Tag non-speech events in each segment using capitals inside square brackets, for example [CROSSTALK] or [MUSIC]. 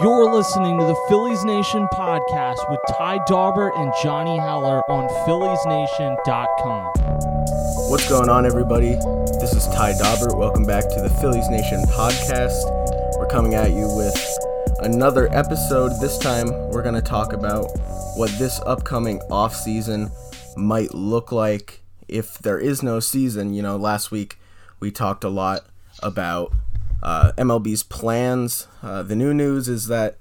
You're listening to the Phillies Nation podcast with Ty Daubert and Johnny Heller on PhilliesNation.com. What's going on, everybody? This is Ty Daubert. Welcome back to the Phillies Nation podcast. We're coming at you with another episode. This time, we're going to talk about what this upcoming off season might look like if there is no season. You know, last week we talked a lot about uh, MLB's plans. Uh, the new news is that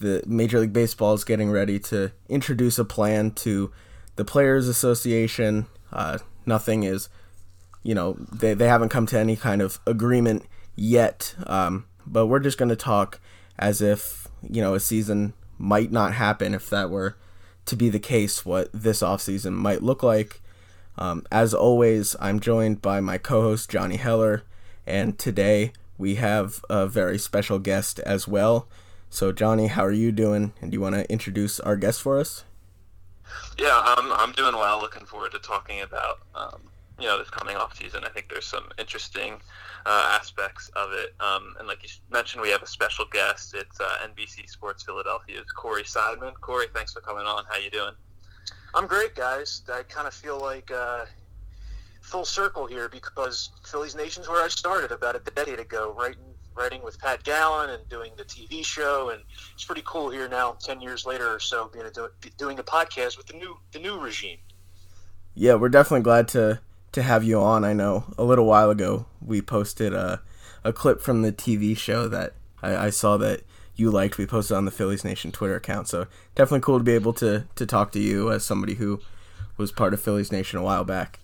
the Major League Baseball is getting ready to introduce a plan to the Players Association. Uh, nothing is, you know, they, they haven't come to any kind of agreement yet. Um, but we're just going to talk as if, you know, a season might not happen if that were to be the case, what this offseason might look like. Um, as always, I'm joined by my co host, Johnny Heller, and today we have a very special guest as well. So, Johnny, how are you doing? And do you want to introduce our guest for us? Yeah, I'm, I'm doing well. Looking forward to talking about um, you know this coming off season. I think there's some interesting uh, aspects of it. Um, and like you mentioned, we have a special guest. It's uh, NBC Sports Philadelphia's Corey Seidman. Corey, thanks for coming on. How you doing? I'm great, guys. I kind of feel like uh, full circle here because Phillies Nation's where I started about a decade ago, writing writing with Pat Gallen and doing the TV show, and it's pretty cool here now, ten years later or so, being a, doing a podcast with the new the new regime. Yeah, we're definitely glad to to have you on. I know a little while ago we posted a a clip from the TV show that I, I saw that you liked. We posted on the Phillies Nation Twitter account, so definitely cool to be able to to talk to you as somebody who was part of Phillies Nation a while back.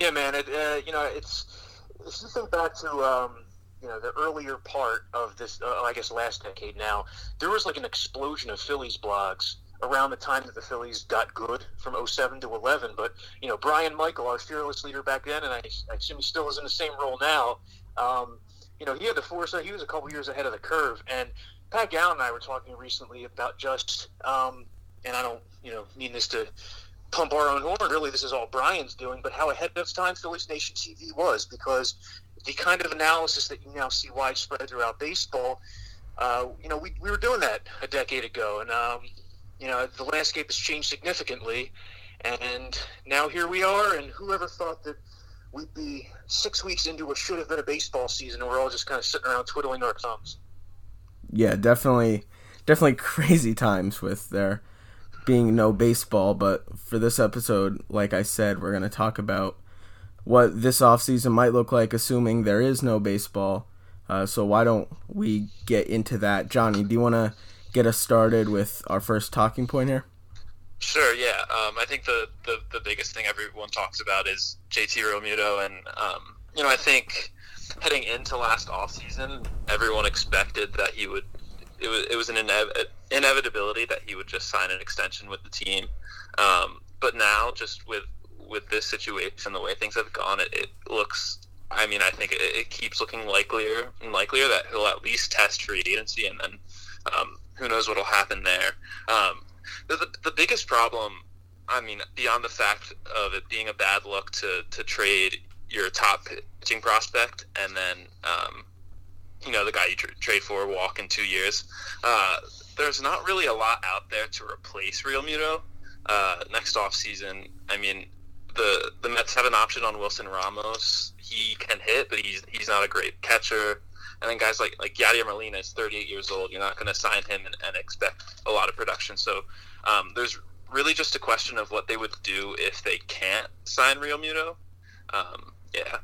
Yeah, man. It, uh, you know, it's it's just think back to um, you know the earlier part of this. Uh, I guess last decade. Now there was like an explosion of Phillies blogs around the time that the Phillies got good from 07 to 11. But you know, Brian Michael, our fearless leader back then, and I, I assume he still is in the same role now. Um, you know, he had the foresight. He was a couple years ahead of the curve. And Pat Gallen and I were talking recently about just, um, and I don't, you know, mean this to pump our own horn. Really, this is all Brian's doing, but how ahead of time Phillies Nation TV was because the kind of analysis that you now see widespread throughout baseball, uh, you know, we, we were doing that a decade ago, and um, you know, the landscape has changed significantly, and now here we are. And whoever thought that we'd be six weeks into what should have been a baseball season, and we're all just kind of sitting around twiddling our thumbs. Yeah, definitely, definitely [LAUGHS] crazy times with there being no baseball. But for this episode, like I said, we're going to talk about what this offseason might look like, assuming there is no baseball. Uh, so why don't we get into that? Johnny, do you want to get us started with our first talking point here? Sure. Yeah. Um, I think the, the, the biggest thing everyone talks about is JT Realmuto, and um, you know I think heading into last offseason, everyone expected that he would. It was it was an inev- inevitability that he would just sign an extension with the team. Um, but now, just with with this situation, the way things have gone, it, it looks. I mean, I think it, it, keeps looking likelier and likelier that he'll at least test free agency, and then um, who knows what'll happen there. Um, the, the, the biggest problem, I mean, beyond the fact of it being a bad look to to trade your top pitching prospect and then um, you know the guy you tra- trade for walk in two years. Uh, there's not really a lot out there to replace Realmuto uh, next off season. I mean, the the Mets have an option on Wilson Ramos. He can hit, but he's he's not a great catcher. And then guys like like Yadier Molina is 38 years old. You're not going to sign him and, and, expect a lot of production. So um, there's really just a question of what they would do if they can't sign Realmuto. Um, yeah.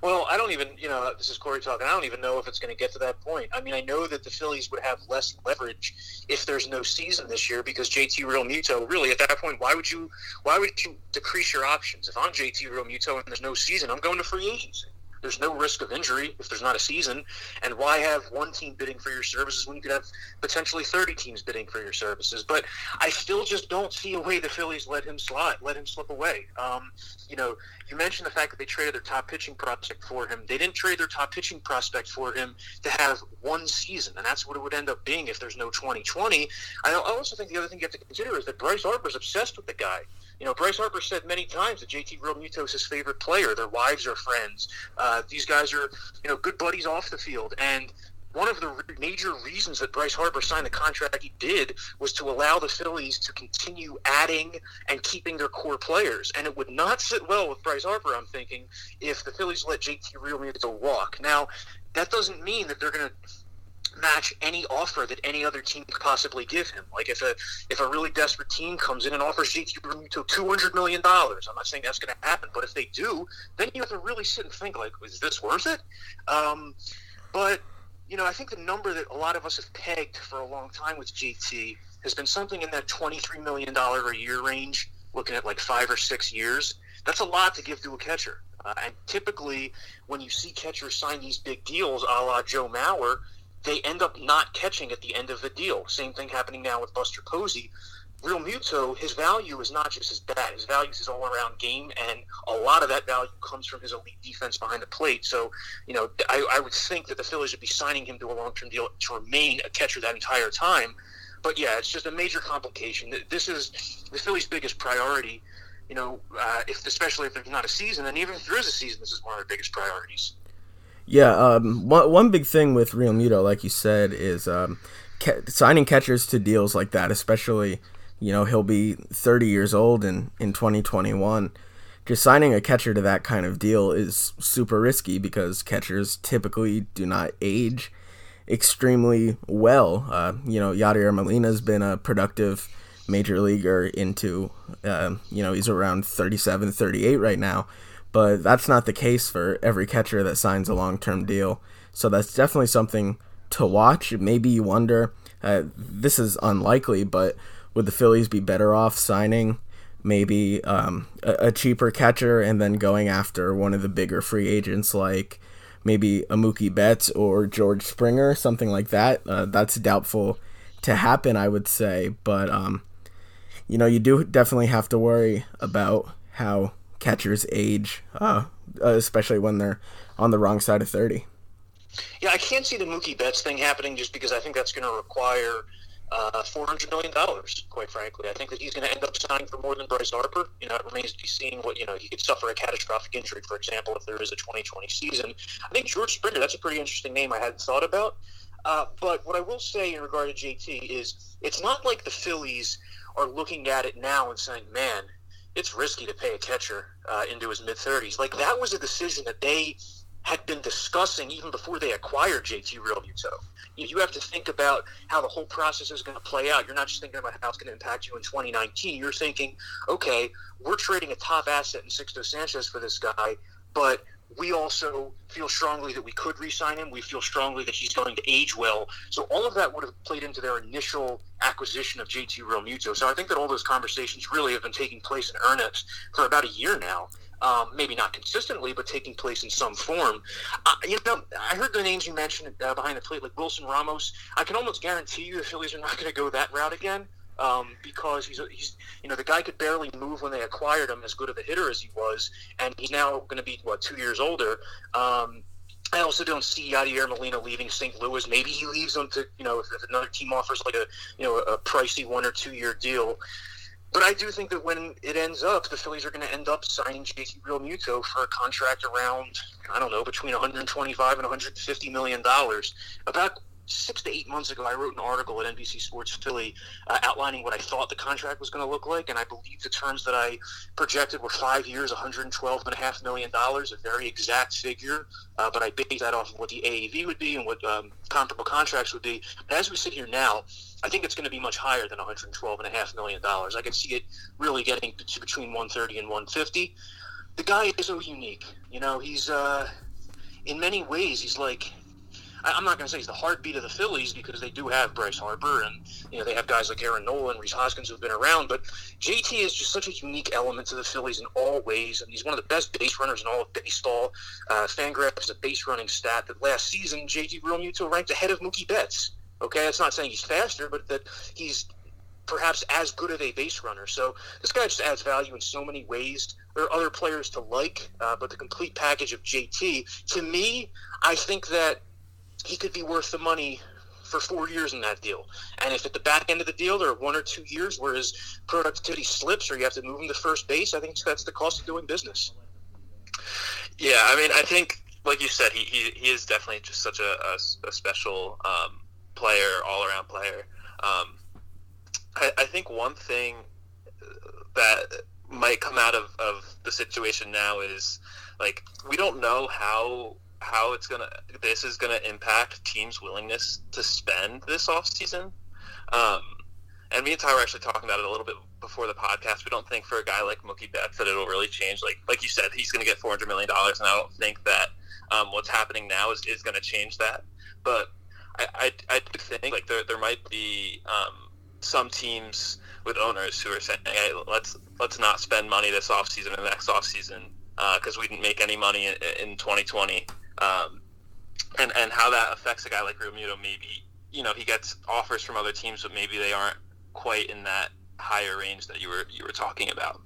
Well, I don't even, you know, this is Corey talking. I don't even know if it's going to get to that point. I mean, I know that the Phillies would have less leverage if there's no season this year because JT Realmuto, really, at that point, why would you, why would you decrease your options? If I'm JT Realmuto and there's no season, I'm going to free agency. There's no risk of injury if there's not a season. And why have one team bidding for your services when you could have potentially 30 teams bidding for your services? But I still just don't see a way the Phillies let him slide, let him slip away. Um, you know, you mentioned the fact that they traded their top pitching prospect for him. They didn't trade their top pitching prospect for him to have one season, and that's what it would end up being if there's no 2020. I also think the other thing you have to consider is that Bryce Harper's obsessed with the guy. You know, Bryce Harper said many times that JT Realmuto is his favorite player. Their wives are friends. Uh, these guys are, you know, good buddies off the field. And one of the major reasons that Bryce Harper signed the contract he did was to allow the Phillies to continue adding and keeping their core players. And it would not sit well with Bryce Harper, I'm thinking, if the Phillies let JT Realmuto walk. Now, that doesn't mean that they're going to match any offer that any other team could possibly give him. Like if a if a really desperate team comes in and offers JT Realmuto two hundred million dollars, I'm not saying that's going to happen, but if they do, then you have to really sit and think like, is this worth it? Um, but you know, I think the number that a lot of us have pegged for a long time with JT has been something in that $23 million a year range, looking at like five or six years. That's a lot to give to a catcher. Uh, and typically, when you see catchers sign these big deals, a la Joe Mauer, they end up not catching at the end of the deal. Same thing happening now with Buster Posey. Realmuto, his value is not just his bat. His value is his all-around game, and a lot of that value comes from his elite defense behind the plate. So, you know, I, I would think that the Phillies would be signing him to a long-term deal to remain a catcher that entire time. But yeah, it's just a major complication. This is the Phillies' biggest priority. You know, uh, if especially if there's not a season, and even if there is a season, this is one of their biggest priorities. Yeah, um, one one big thing with Realmuto, like you said, is um, ca- signing catchers to deals like that, especially you know, he'll be 30 years old in, in 2021. Just signing a catcher to that kind of deal is super risky because catchers typically do not age extremely well. Uh, you know, Yadier Molina's been a productive major leaguer into, uh, you know, he's around 37, 38 right now. But that's not the case for every catcher that signs a long term deal. So that's definitely something to watch. Maybe you wonder, uh, this is unlikely, but would the Phillies be better off signing maybe um, a, a, cheaper catcher and then going after one of the bigger free agents like maybe a Mookie Betts or George Springer, something like that? Uh, that's doubtful to happen, I would say. But um, you know, you do definitely have to worry about how catchers age, uh, especially when they're on the wrong side of thirty. Yeah, I can't see the Mookie Betts thing happening just because I think that's going to require uh, four hundred million dollars. Quite frankly, I think that he's going to end up signing for more than Bryce Harper. You know, it remains to be seen what you know he could suffer a catastrophic injury, for example, if there is a 2020 season. I think George Springer. That's a pretty interesting name I hadn't thought about. Uh, but what I will say in regard to JT is it's not like the Phillies are looking at it now and saying, "Man, it's risky to pay a catcher uh, into his mid 30s." Like that was a decision that they had been discussing even before they acquired JT Realmuto. You have to think about how the whole process is going to play out. You're not just thinking about how it's going to impact you in 2019. You're thinking, okay, we're trading a top asset in Sixto Sanchez for this guy, but we also feel strongly that we could re-sign him. We feel strongly that he's going to age well. So all of that would have played into their initial acquisition of JT Realmuto. So I think that all those conversations really have been taking place in earnest for about a year now um, maybe not consistently, but taking place in some form. Uh, you know, I heard the names you mentioned uh, behind the plate, like Wilson Ramos. I can almost guarantee you the Phillies are not going to go that route again um, because he's, he's, you know, the guy could barely move when they acquired him, as good of a hitter as he was, and he's now going to be what two years older. Um, I also don't see Yadier Molina leaving St. Louis. Maybe he leaves them to, you know, if, if another team offers like a, you know, a pricey one or two year deal. But I do think that when it ends up, the Phillies are going to end up signing JT Realmuto for a contract around, I don't know, between 125 and 150 million dollars. About six to eight months ago, I wrote an article at NBC Sports Philly uh, outlining what I thought the contract was going to look like, and I believe the terms that I projected were five years, $112.5 million, a very exact figure, uh, but I based that off of what the AAV would be and what um, comparable contracts would be. But as we sit here now, I think it's going to be much higher than $112.5 million. I can see it really getting to between 130 and 150 The guy is so unique. You know, he's, uh, in many ways, he's like I'm not going to say he's the heartbeat of the Phillies because they do have Bryce Harper and you know they have guys like Aaron Nola and Rhys Hoskins who've been around. But JT is just such a unique element to the Phillies in all ways, and he's one of the best base runners in all of baseball. Uh, Fangraphs is a base running stat that last season JT Realmuto ranked ahead of Mookie Betts. Okay, that's not saying he's faster, but that he's perhaps as good of a base runner. So this guy just adds value in so many ways. There are other players to like, uh, but the complete package of JT, to me, I think that he could be worth the money for four years in that deal. And if at the back end of the deal there are one or two years where his productivity slips or you have to move him to first base, I think that's the cost of doing business. Yeah, I mean, I think like you said, he, he, he is definitely just such a, a, a special um, player, all around player. Um, I, I think one thing that might come out of, of the situation now is like we don't know how how it's gonna this is gonna impact teams' willingness to spend this off season. Um, and me and Ty were actually talking about it a little bit before the podcast. We don't think for a guy like Mookie Betts that it'll really change. Like like you said, he's going to get four hundred million dollars, and I don't think that um, what's happening now is, is going to change that. But I, I, I do think like there, there might be um, some teams with owners who are saying, hey, let's let's not spend money this offseason and next offseason because uh, we didn't make any money in, in 2020. Um, and, and how that affects a guy like Realmuto, maybe, you know, he gets offers from other teams, but maybe they aren't quite in that higher range that you were you were talking about.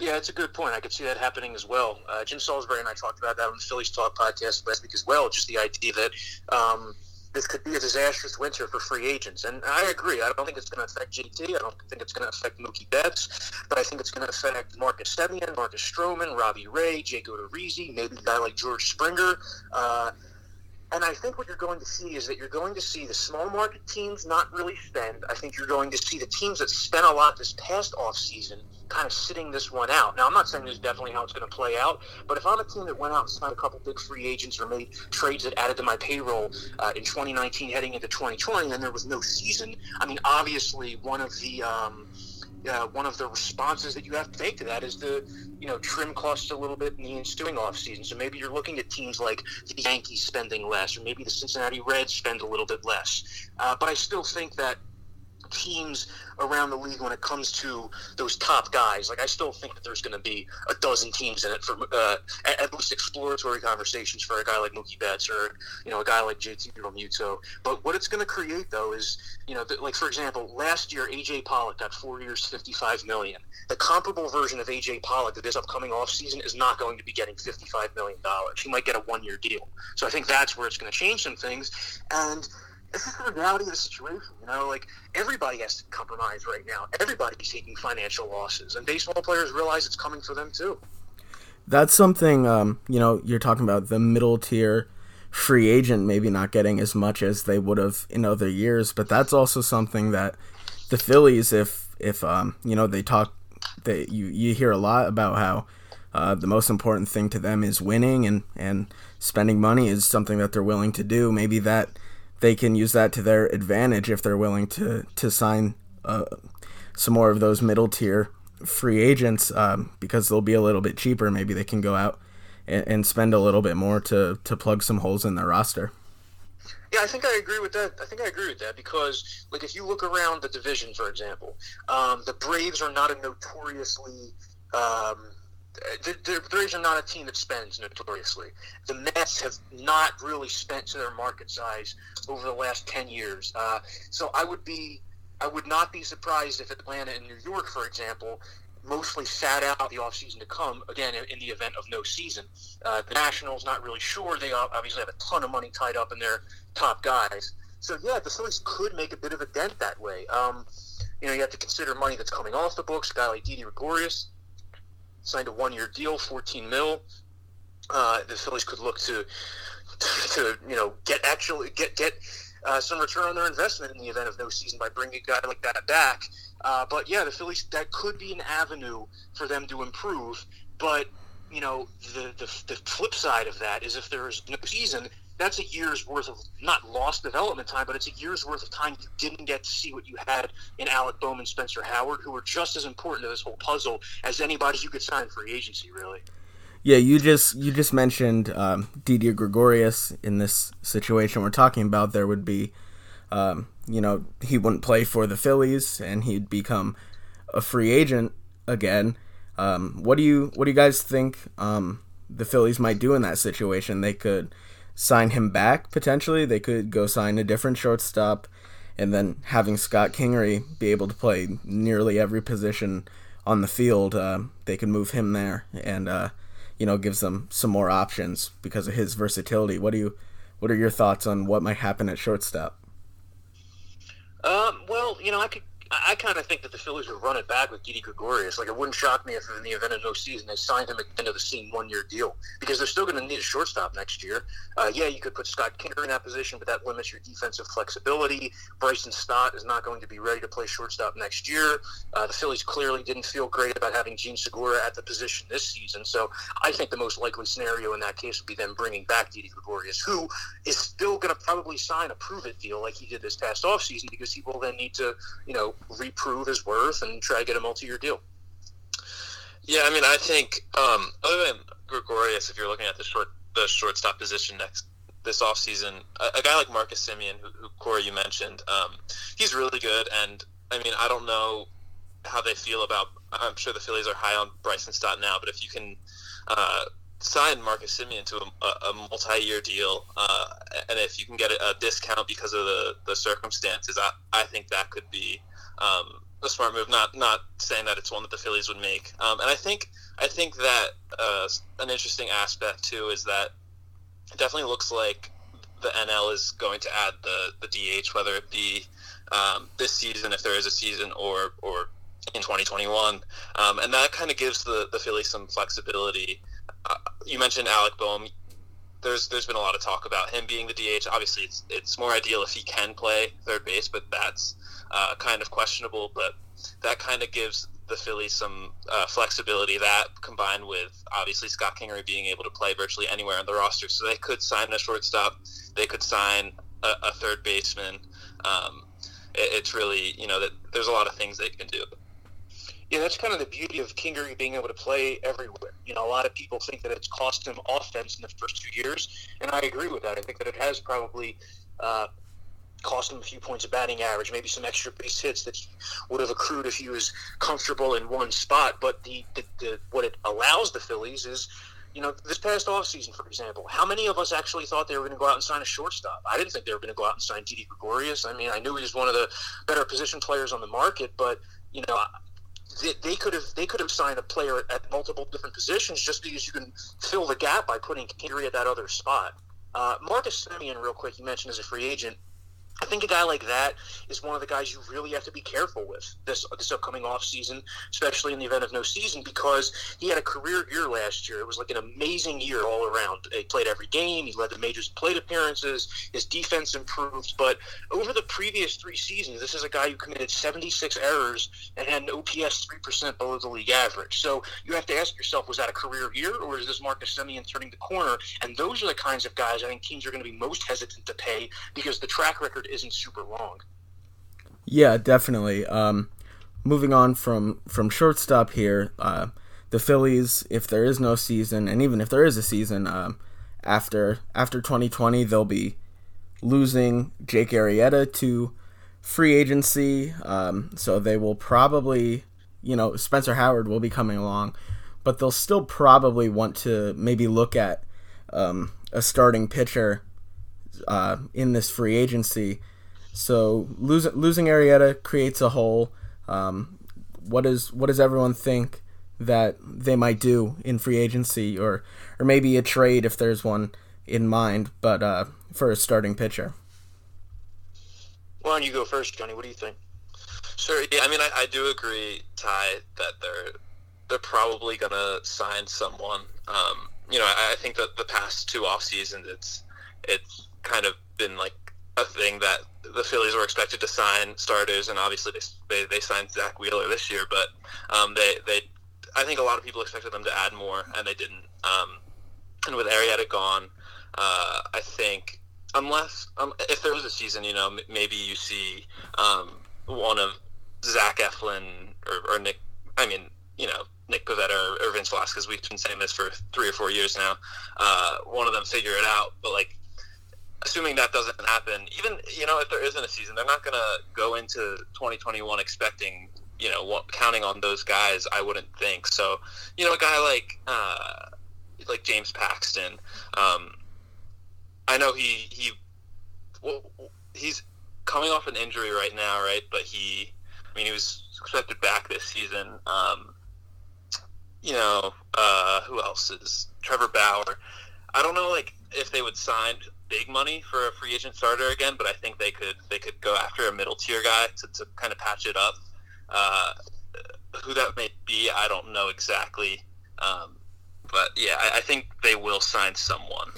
Yeah, it's a good point. I could see that happening as well. Uh, Jim Salisbury and I talked about that on the Phillies Talk podcast last week as well. Just the idea that um, this could be a disastrous winter for free agents. And I agree. I don't think it's going to affect JT. I don't think it's going to affect Mookie Betts. But I think it's going to affect Marcus Semien, Marcus Stroman, Robbie Ray, Jake Odorizzi, maybe a guy like George Springer. Uh, and I think what you're going to see is that you're going to see the small market teams not really spend. I think you're going to see the teams that spent a lot this past off season kind of sitting this one out. Now, I'm not saying this is definitely how it's going to play out, but if I'm a team that went out and signed a couple big free agents or made trades that added to my payroll uh, in 2019 heading into 2020 and there was no season, I mean, obviously one of the um, uh, one of the responses that you have to take to that is to, you know, trim costs a little bit in the ensuing offseason. So maybe you're looking at teams like the Yankees spending less, or maybe the Cincinnati Reds spend a little bit less. Uh, but I still think that teams around the league when it comes to those top guys. Like I still think that there's going to be a dozen teams in it for uh, at, least exploratory conversations for a guy like Mookie Betts or you know a guy like JT Realmuto. But what it's going to create though is you know like for example last year AJ Pollock got four years, 55 million. The comparable version of AJ Pollock that this upcoming offseason is not going to be getting 55 million dollars. He might get a one year deal. So I think that's where it's going to change some things and this is the reality of the situation. You know, like everybody has to compromise right now. Everybody's taking financial losses, and baseball players realize it's coming for them too. That's something. Um, you know, you're talking about the middle tier free agent maybe not getting as much as they would have in other years, but that's also something that the Phillies, if if um, you know, they talk, they you you hear a lot about how. Uh, the most important thing to them is winning and, and spending money is something that they're willing to do. Maybe that they can use that to their advantage if they're willing to to sign uh, some more of those middle tier free agents um, because they'll be a little bit cheaper. Maybe they can go out and, and, spend a little bit more to to plug some holes in their roster. Yeah, I think I agree with that. I think I agree with that because, like, if you look around the division, for example, um, the Braves are not a notoriously um, the, Braves are not a team that spends notoriously. The Mets have not really spent to their market size over the last ten years. Uh, so I would be, I would not be surprised if Atlanta and New York, for example, mostly sat out the offseason to come again in, in, the event of no season. Uh, the Nationals not really sure. They obviously have a ton of money tied up in their top guys. So yeah, the Phillies could make a bit of a dent that way. Um, you know, you have to consider money that's coming off the books. A guy like Didi Gregorius signed a one-year deal, 14 mil. Uh, the Phillies could look to, to you know, get actually get get uh, some return on their investment in the event of no season by bringing a guy like that back. Uh, but yeah, the Phillies that could be an avenue for them to improve. But you know, the, the the flip side of that is if there is no season, that's a year's worth of not lost development time, but it's a year's worth of time you didn't get to see what you had in Alec Bohm, Spencer Howard, who were just as important to this whole puzzle as anybody you could sign free agency, really. Yeah, you just you just mentioned um, Didi Gregorius in this situation we're talking about. There would be, um, you know, he wouldn't play for the Phillies, and he'd become a free agent again. Um, what do you what do you guys think um, the Phillies might do in that situation? They could sign him back potentially. They could go sign a different shortstop, and then having Scott Kingery be able to play nearly every position on the field, uh, they could move him there, and uh, you know gives them some more options because of his versatility. What do you, what are your thoughts on what might happen at shortstop? Um, well, you know, I could I, I kind of think that the Phillies would run it back with Didi Gregorius. Like, it wouldn't shock me if in the event of no season they signed him at the end of the season one year deal because they're still going to need a shortstop next year. Uh, yeah, you could put Scott Kingery in that position, but that limits your defensive flexibility. Bryson Stott is not going to be ready to play shortstop next year. Uh, the Phillies clearly didn't feel great about having Jean Segura at the position this season. So I think the most likely scenario in that case would be them bringing back Didi Gregorius, who is still going to probably sign a prove it deal like he did this past offseason because he will then need to, you know, reprove his worth and try to get a multi year deal. Yeah, I mean, I think um, other than Gregorius, if you're looking at the short the shortstop position next this offseason, a, a guy like Marcus Semien, who, who Corey you mentioned, um, he's really good. And I mean, I don't know how they feel about. I'm sure the Phillies are high on Bryson Stott now, but if you can uh, sign Marcus Semien to a, a multi-year deal, uh, and if you can get a, discount because of the, the circumstances, I, I think that could be um, a smart move. Not not saying that it's one that the Phillies would make. Um, and I think I think that uh, an interesting aspect too is that it definitely looks like the NL is going to add the the DH, whether it be um, this season if there is a season or or in 2021, um, and that kind of gives the the Phillies some flexibility uh, you mentioned Alec Bohm. There's there's been a lot of talk about him being the DH. Obviously, it's it's more ideal if he can play third base, but that's uh, kind of questionable. But that kind of gives the Phillies some uh, flexibility. That combined with obviously Scott Kingery being able to play virtually anywhere on the roster, so they could sign a shortstop, they could sign a, a third baseman. Um, it, it's really you know that there's a lot of things they can do yeah, that's kind of the beauty of Kingery being able to play everywhere. You know, a lot of people think that it's cost him offense in the first two years, and I agree with that. I think that it has probably uh, cost him a few points of batting average, maybe some extra base hits that he would have accrued if he was comfortable in one spot. But the, the, the what it allows the Phillies is you know, this past offseason, for example, how many of us actually thought they were going to go out and sign a shortstop? I didn't think they were going to go out and sign Didi Gregorius. I mean, I knew he was one of the better position players on the market, but, you know, they, could have they could have signed a player at multiple different positions just because you can fill the gap by putting Kingery at that other spot. Uh, Marcus Semien, real quick, you mentioned as a free agent. I think a guy like that is one of the guys you really have to be careful with this this upcoming off season, especially in the event of no season, because he had a career year last year. It was like an amazing year all around. He played every game. He led the majors plate appearances. His defense improved. But over the previous three seasons, this is a guy who committed 76 errors and had an OPS three percent below the league average. So you have to ask yourself, was that a career year, or is this Marcus Semien turning the corner? And those are the kinds of guys I think teams are going to be most hesitant to pay because the track record isn't super long. Yeah, definitely. Um, moving on from from shortstop here, uh, the Phillies, if there is no season, and even if there is a season, um, after after 2020, they'll be losing Jake Arrieta to free agency. Um, so they will probably, you know, Spencer Howard will be coming along, but they'll still probably want to maybe look at um, a starting pitcher uh, in this free agency so losing losing Arrieta creates a hole. Um, what does what does everyone think that they might do in free agency or or maybe a trade if there's one in mind, but uh, for a starting pitcher? Why don't you go first, Johnny? What do you think? Sure. Yeah, I mean, I, I do agree, Ty, that they're they're probably gonna sign someone. Um, you know, I, I think that the past two off seasons, it's it's kind of been like a thing that the Phillies were expected to sign starters, and obviously they they, signed Zack Wheeler this year, but um, they they I think a lot of people expected them to add more, and they didn't. Um, and with Arrieta gone, uh, I think unless um, if there was a season, you know, m- maybe you see um, one of Zach Eflin or, or Nick. I mean, you know, Nick Pivetta or, or Vince Velasquez. We've been saying this for three or four years now. Uh, one of them figure it out, but like assuming that doesn't happen, even you know if there isn't a season, they're not going to go into 2021 expecting you know what, counting on those guys. I wouldn't think so. You know, a guy like uh, like James Paxton. Um, I know he he well, he's coming off an injury right now, right? But he, I mean, he was expected back this season. Um, you know, uh, who else is Trevor Bauer? I don't know, like if they would sign big money for a free agent starter again, but I think they could they could go after a middle tier guy to, to kind of patch it up. Uh, who that may be, I don't know exactly. Um, but yeah, I, I think they will sign someone.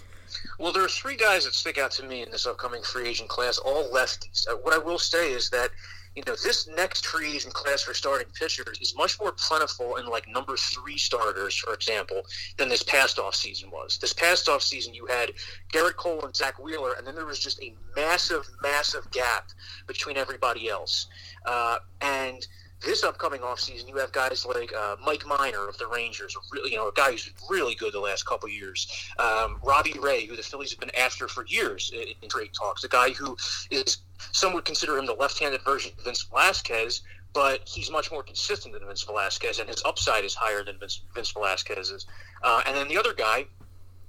Well, there are three guys that stick out to me in this upcoming free agent class, all lefties. Uh, what I will say is that you know, this next free agent class for starting pitchers is much more plentiful in like number three starters, for example, than this past off season was. This past off season, you had Gerrit Cole and Zack Wheeler, and then there was just a massive, massive gap between everybody else. Uh, and this upcoming offseason, you have guys like uh, Mike Minor of the Rangers, really, you know, a guy who's really good the last couple years. Um, Robbie Ray, who the Phillies have been after for years in, in trade talks, a guy who is some would consider him the left-handed version of Vince Velasquez, but he's much more consistent than Vince Velasquez, and his upside is higher than Vince, Vince Velasquez's. Uh, and then the other guy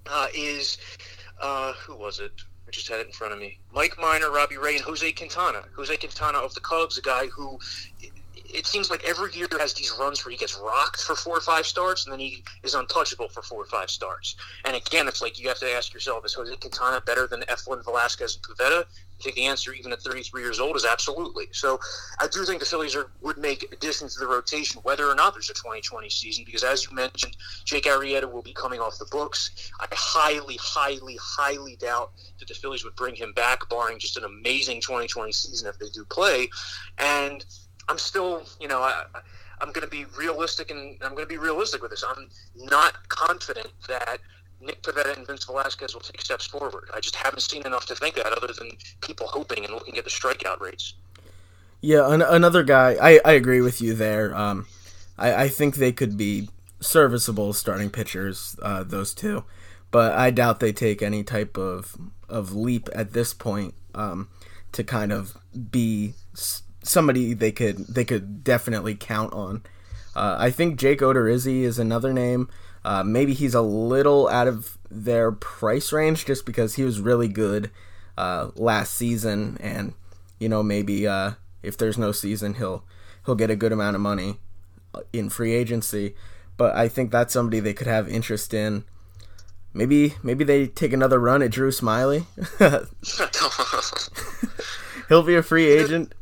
uh, is uh, who was it? I just had it in front of me. Mike Minor, Robbie Ray, and Jose Quintana. Jose Quintana of the Cubs, a guy who it seems like every year has these runs where he gets rocked for four or five starts and then he is untouchable for four or five starts. And again, it's like you have to ask yourself: Is Jose Quintana better than Eflin, Velasquez, and Pivetta? I think the answer, even at 33 years old, is absolutely. So I do think the Phillies are, would make additions to the rotation, whether or not there's a 2020 season, because as you mentioned, Jake Arrieta will be coming off the books. I highly, highly, highly doubt that the Phillies would bring him back, barring just an amazing 2020 season if they do play. And I'm still, you know, I, I'm going to be realistic, and I'm going to be realistic with this. I'm not confident that Nick Pivetta and Vince Velasquez will take steps forward. I just haven't seen enough to think that, other than people hoping and looking at the strikeout rates. Yeah, an- another guy. I, I agree with you there. Um, I, I think they could be serviceable starting pitchers, uh, those two, but I doubt they take any type of of leap at this point um, to kind of be somebody they could they could definitely count on. Uh, I think Jake Odorizzi is another name. Uh, maybe he's a little out of their price range just because he was really good uh, last season, and you know maybe uh, if there's no season, he'll he'll get a good amount of money uh, in free agency. But I think that's somebody they could have interest in. Maybe maybe they take another run at Drew Smyly. [LAUGHS] [LAUGHS] he'll be a free agent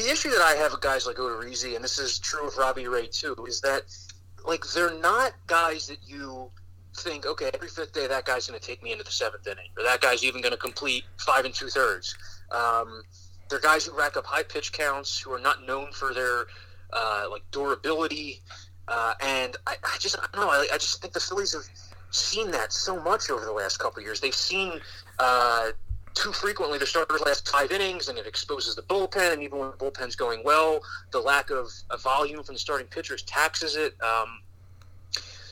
the issue that I have with guys like Odorizzi, and this is true of Robbie Ray too, is that like they're not guys that you think, okay, every fifth day that guy's going to take me into the seventh inning, or that guy's even going to complete five and two thirds. Um, they're guys who rack up high pitch counts, who are not known for their uh, like durability, uh, and I, I, just I don't know. I, I, just think the Phillies have seen that so much over the last couple years. They've seen uh, too frequently the starters last five innings and it exposes the bullpen and even when the bullpen's going well the lack of, of volume from the starting pitchers taxes it um,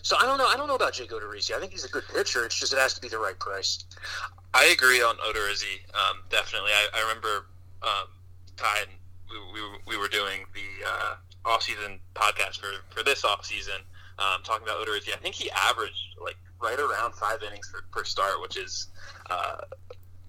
so I don't know I don't know about Jake Odorizzi. I think he's a good pitcher. It's just it has to be the right price. I agree on Odorizzi um, definitely. I, I remember um, Ty and we, we, we were doing the uh, off-season podcast for, for this off-season um, talking about Odorizzi. I think he averaged like right around five innings per, per start which is uh,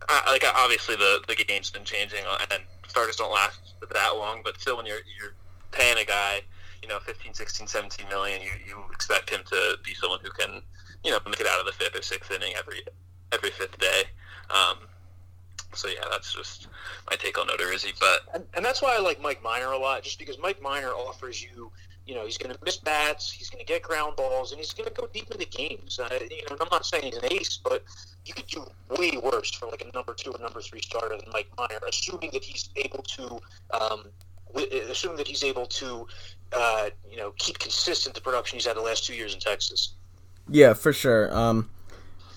uh, like obviously the the game's been changing uh, and starters don't last that long, but still when you're you're paying a guy, you know, 15, 16, 17 million, you, you expect him to be someone who can, you know, make it out of the fifth or sixth inning every every fifth day. Um, so yeah, that's just my take on Odorizzi. But and, and that's why I like Mike Minor a lot, just because Mike Minor offers you you know, he's going to miss bats, he's going to get ground balls, and he's going to go deep into games. Uh, you know, I'm not saying he's an ace, but you could do way worse for like a number two or number three starter than Mike Minor, assuming that he's able to, um, assuming that he's able to, uh, you know, keep consistent the production he's had the last two years in Texas. Yeah, for sure. Um,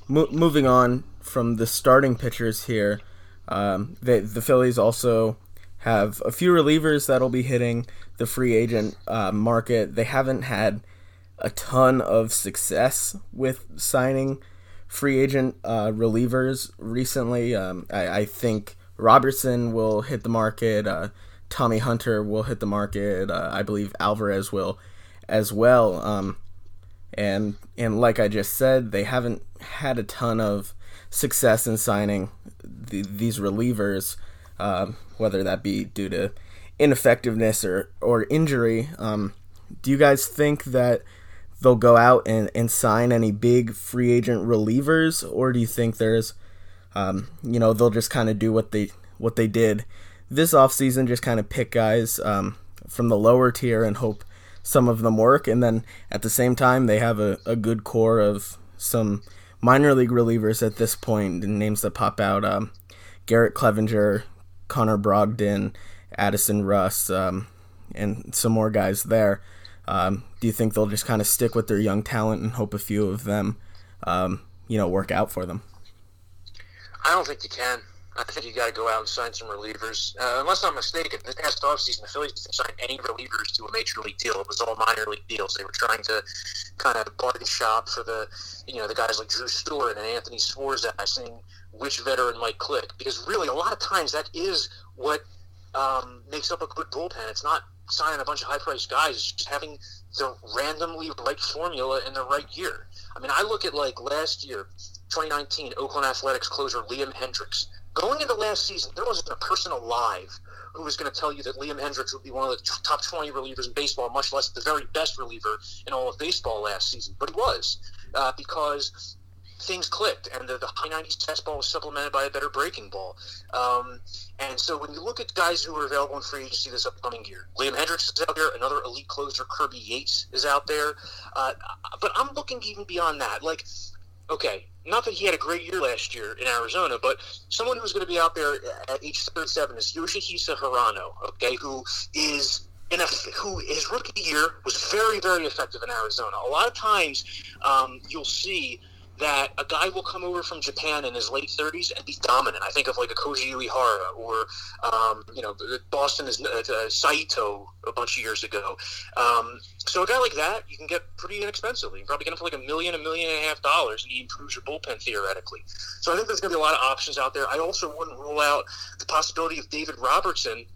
mo- moving on from the starting pitchers here, um, the the Phillies also have a few relievers that'll be hitting the free agent uh, market. They haven't had a ton of success with signing free agent uh, relievers recently. Um, I, I, think Robertson will hit the market. Uh, Tommy Hunter will hit the market. Uh, I believe Alvarez will as well. Um, and and like I just said, they haven't had a ton of success in signing the, these relievers, um, whether that be due to ineffectiveness or or injury. Um, do you guys think that they'll go out and, and sign any big free agent relievers, or do you think there's, um, you know, they'll just kind of do what they what they did this offseason just kind of pick guys um, from the lower tier and hope some of them work. And then at the same time, they have a, a good core of some minor league relievers at this point, names that pop out um, Garrett Cleavinger, Connor Brogdon, Addison Russ, um, and some more guys there. Um, do you think they'll just kind of stick with their young talent and hope a few of them, um, you know, work out for them? I don't think you can. I think you got to go out and sign some relievers. Uh, unless I'm mistaken, this past offseason, the Phillies didn't sign any relievers to a major league deal. It was all minor league deals. They were trying to kind of bargain shop for the, you know, the guys like Drew Storen and Anthony Swarzak, seeing which veteran might click. Because really, a lot of times that is what um, makes up a good bullpen. It's not signing a bunch of high-priced guys. It's just having the randomly right formula in the right year. I mean, I look at like last year, 2019, Oakland Athletics closer Liam Hendriks. Going into last season, there wasn't a person alive who was going to tell you that Liam Hendriks would be one of the top 20 relievers in baseball, much less the very best reliever in all of baseball last season. But he was, uh, because things clicked, and the, the, high 90s fastball was supplemented by a better breaking ball. Um, and so when you look at guys who are available in free agency this upcoming year, Liam Hendriks is out there, another elite closer, Kirby Yates is out there. Uh, but I'm looking even beyond that. Like, okay, not that he had a great year last year in Arizona, but someone who's going to be out there at age 37 is Yoshihisa Hirano, okay, who is in a, who his rookie year was very, very effective in Arizona. A lot of times um, you'll see that a guy will come over from Japan in his late 30s and be dominant. I think of like a Koji Uehara or, um, you know, Boston is uh, uh, Saito a bunch of years ago. Um, so a guy like that, you can get pretty inexpensively. You probably get him for like a million, a million and a half dollars, and he improves your bullpen theoretically. So I think there's going to be a lot of options out there. I also wouldn't rule out the possibility of David Robertson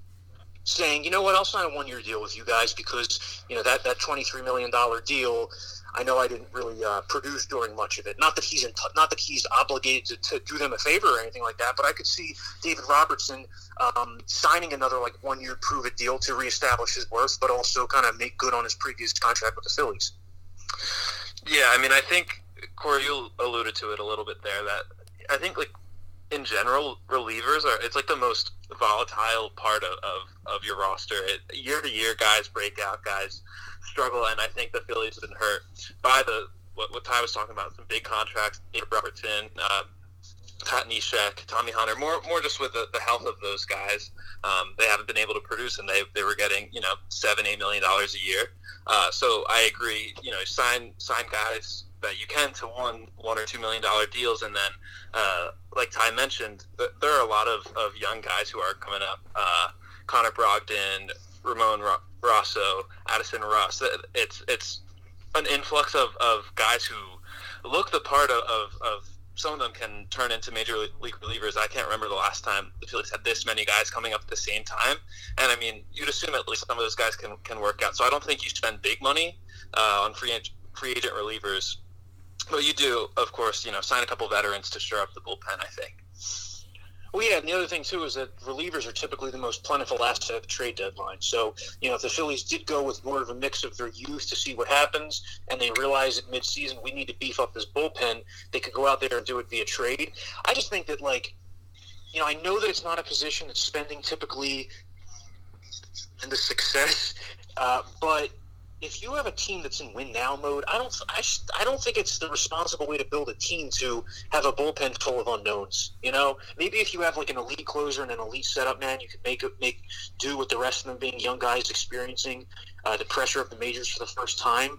saying, you know what, I'll sign a one-year deal with you guys because you know that that twenty-three million dollar deal I know I didn't really uh, produce during much of it. Not that he's in t- not that he's obligated to, to, do them a favor or anything like that, but I could see David Robertson um, signing another like one year prove it deal to reestablish his worth, but also kind of make good on his previous contract with the Phillies. Yeah, I mean, I think Corey, you alluded to it a little bit there. That I think like in general, relievers are it's like the most volatile part of, of, of your roster. Year to year, guys break out, guys struggle, and I think the Phillies have been hurt by the what, what Ty was talking about, some big contracts, David Robertson, uh, Pat Neshek, Tommy Hunter, more more just with the, the health of those guys. Um, they haven't been able to produce, and they, they were getting you know seven eight million dollars a year. Uh, so I agree. You know, sign sign guys that you can to one one or two million dollar deals, and then uh, like Ty mentioned, there are a lot of, of young guys who are coming up. Uh, Connor Brogdon, Ramon Rosso, Addison Russ. It's it's an influx of, of guys who look the part of, of, of some of them can turn into major league relievers. I can't remember the last time the Phillies had this many guys coming up at the same time. And I mean, you'd assume at least some of those guys can, can work out. So I don't think you spend big money uh, on free agent, free agent relievers but you do, of course, you know, sign a couple veterans to shore up the bullpen. I think. Well, yeah, and the other thing too is that relievers are typically the most plentiful asset at the trade deadline. So, you know, if the Phillies did go with more of a mix of their youth to see what happens, and they realize at midseason we need to beef up this bullpen, they could go out there and do it via trade. I just think that, like, you know, I know that it's not a position that's spending typically in the success, uh, but if you have a team that's in win now mode, I don't, I, I don't think it's the responsible way to build a team to have a bullpen full of unknowns. You know, maybe if you have like an elite closer and an elite setup man, you can make make do with the rest of them being young guys experiencing uh, the pressure of the majors for the first time.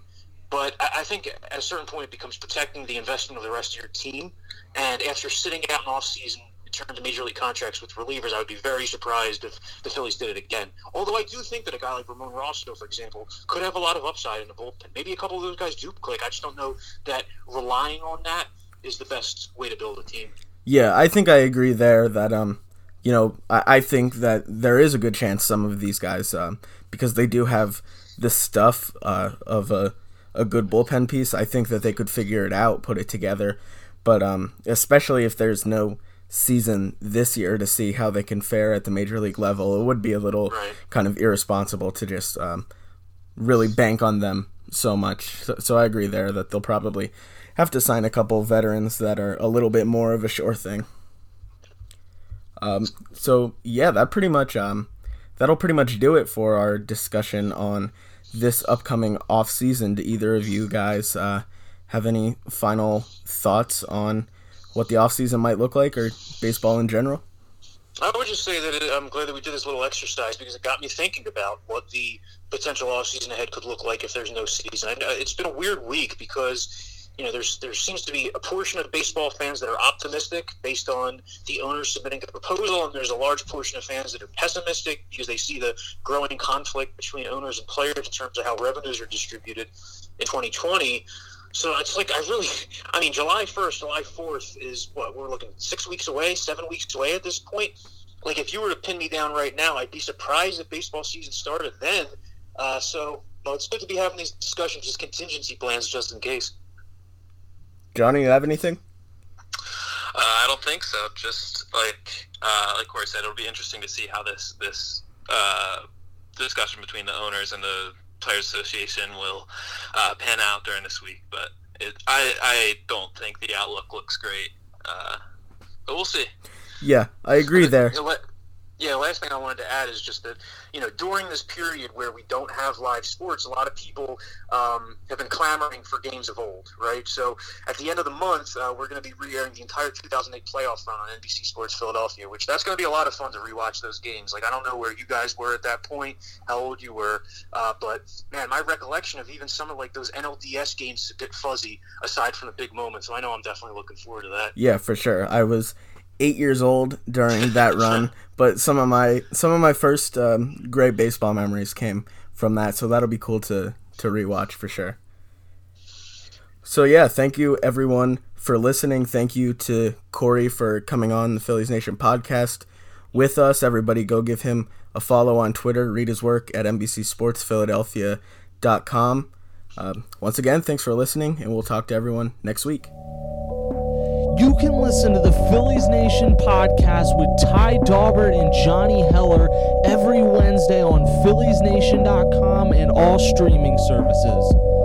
But I, I think at a certain point, it becomes protecting the investment of the rest of your team. And after sitting out an off season terms of major league contracts with relievers, I would be very surprised if the Phillies did it again. Although I do think that a guy like Ramon Rosso, for example, could have a lot of upside in the bullpen. Maybe a couple of those guys do click. I just don't know that relying on that is the best way to build a team. Yeah, I think I agree there that um, you know, I, I think that there is a good chance some of these guys um, because they do have the stuff uh, of a a good bullpen piece. I think that they could figure it out, put it together. But um, especially if there's no season this year to see how they can fare at the major league level. It would be a little right. kind of irresponsible to just um, really bank on them so much. So, so, I agree there that they'll probably have to sign a couple veterans that are a little bit more of a sure thing. Um, so yeah, that pretty much um, that'll pretty much do it for our discussion on this upcoming off season. Do either of you guys uh, have any final thoughts on what the off season might look like or baseball in general? I would just say that it, I'm glad that we did this little exercise because it got me thinking about what the potential off season ahead could look like if there's no season. It's been a weird week because you know, there's there seems to be a portion of baseball fans that are optimistic based on the owners submitting a proposal, and there's a large portion of fans that are pessimistic because they see the growing conflict between owners and players in terms of how revenues are distributed in 2020. So it's like I really, I mean, July 1st, July 4th is what we're looking six weeks away, seven weeks away at this point. Like if you were to pin me down right now, I'd be surprised if baseball season started then. Uh, so well, it's good to be having these discussions just contingency plans just in case. Johnny, you have anything? Uh, I don't think so. Just like uh, like Corey said, it'll be interesting to see how this this uh, discussion between the owners and the players association will uh, pan out during this week. But it, I I don't think the outlook looks great. Uh, but we'll see. Yeah, I agree there. Yeah, last thing I wanted to add is just that you know during this period where we don't have live sports, a lot of people um, have been clamoring for games of old, right? So at the end of the month, uh, we're going to be re-airing the entire 2008 playoff run on NBC Sports Philadelphia, which that's going to be a lot of fun to rewatch those games. Like I don't know where you guys were at that point, how old you were, uh, but man, my recollection of even some of like those NLDS games is a bit fuzzy aside from the big moments. So I know I'm definitely looking forward to that. Yeah, for sure. I was eight years old during that run, but some of my some of my first um, great baseball memories came from that. So that'll be cool to to rewatch for sure. So yeah, thank you everyone for listening. Thank you to Corey for coming on the Phillies Nation podcast with us. Everybody, go give him a follow on Twitter. Read his work at NBCSportsPhiladelphia.com. Um, once again, thanks for listening, and we'll talk to everyone next week. You can listen to the Phillies Nation podcast with Ty Daubert and Johnny Heller every Wednesday on PhilliesNation.com and all streaming services.